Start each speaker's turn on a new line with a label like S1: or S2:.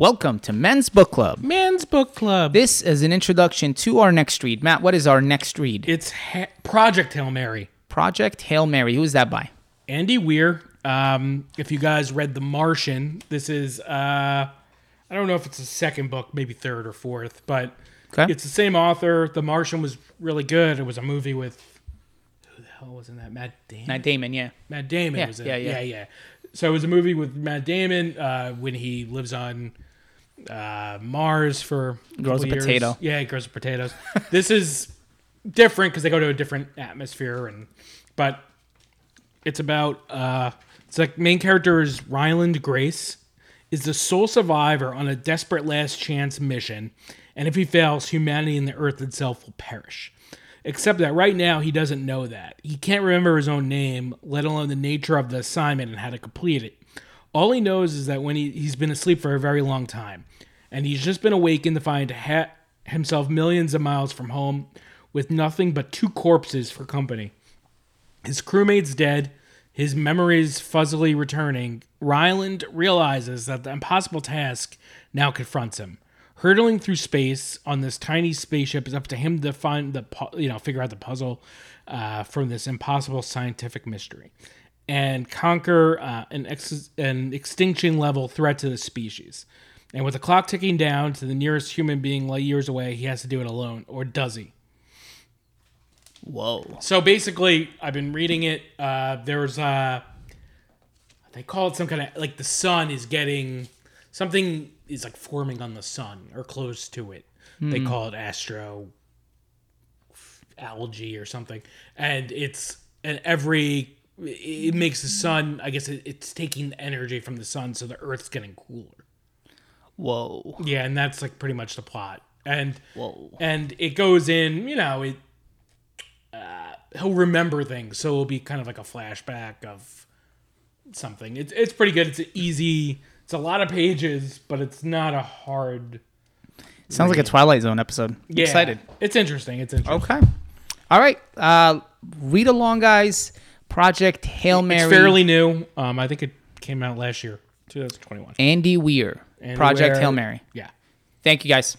S1: Welcome to Men's Book Club.
S2: Men's Book Club.
S1: This is an introduction to our next read. Matt, what is our next read?
S2: It's ha- Project Hail Mary.
S1: Project Hail Mary. Who is that by?
S2: Andy Weir. Um, if you guys read The Martian, this is uh, I don't know if it's the second book, maybe third or fourth, but
S1: Okay.
S2: it's the same author. The Martian was really good. It was a movie with who the hell was in that? Matt Damon.
S1: Matt Damon, yeah.
S2: Matt Damon
S1: Yeah,
S2: was in
S1: yeah,
S2: it.
S1: yeah.
S2: Yeah, yeah. So it was a movie with Matt Damon uh, when he lives on uh, Mars for
S1: Grows a
S2: years.
S1: potato.
S2: Yeah, he grows potatoes. this is different because they go to a different atmosphere, and but it's about uh, it's like main character is Ryland Grace is the sole survivor on a desperate last chance mission, and if he fails, humanity and the Earth itself will perish. Except that right now he doesn't know that. He can't remember his own name, let alone the nature of the assignment and how to complete it. All he knows is that when he, he's been asleep for a very long time, and he's just been awakened to find ha- himself millions of miles from home with nothing but two corpses for company. His crewmate's dead, his memories fuzzily returning. Ryland realizes that the impossible task now confronts him. Hurtling through space on this tiny spaceship is up to him to find the you know figure out the puzzle uh, from this impossible scientific mystery, and conquer uh, an ex- an extinction level threat to the species. And with the clock ticking down to the nearest human being light years away, he has to do it alone, or does he?
S1: Whoa.
S2: So basically, I've been reading it. Uh, there's uh, they call it some kind of like the sun is getting something is like forming on the sun or close to it. They call it astro algae or something, and it's and every it makes the sun. I guess it, it's taking the energy from the sun, so the Earth's getting cooler.
S1: Whoa.
S2: Yeah, and that's like pretty much the plot. And
S1: Whoa.
S2: and it goes in, you know, it uh, he'll remember things, so it'll be kind of like a flashback of something. It's it's pretty good. It's easy. It's a lot of pages, but it's not a hard.
S1: Sounds like a Twilight Zone episode.
S2: Yeah,
S1: Excited.
S2: It's interesting. It's interesting.
S1: Okay. All right. Uh, read along, guys. Project Hail Mary.
S2: It's fairly new. Um, I think it came out last year, 2021.
S1: Andy Weir.
S2: And
S1: Project
S2: where-
S1: Hail Mary.
S2: Yeah.
S1: Thank you, guys.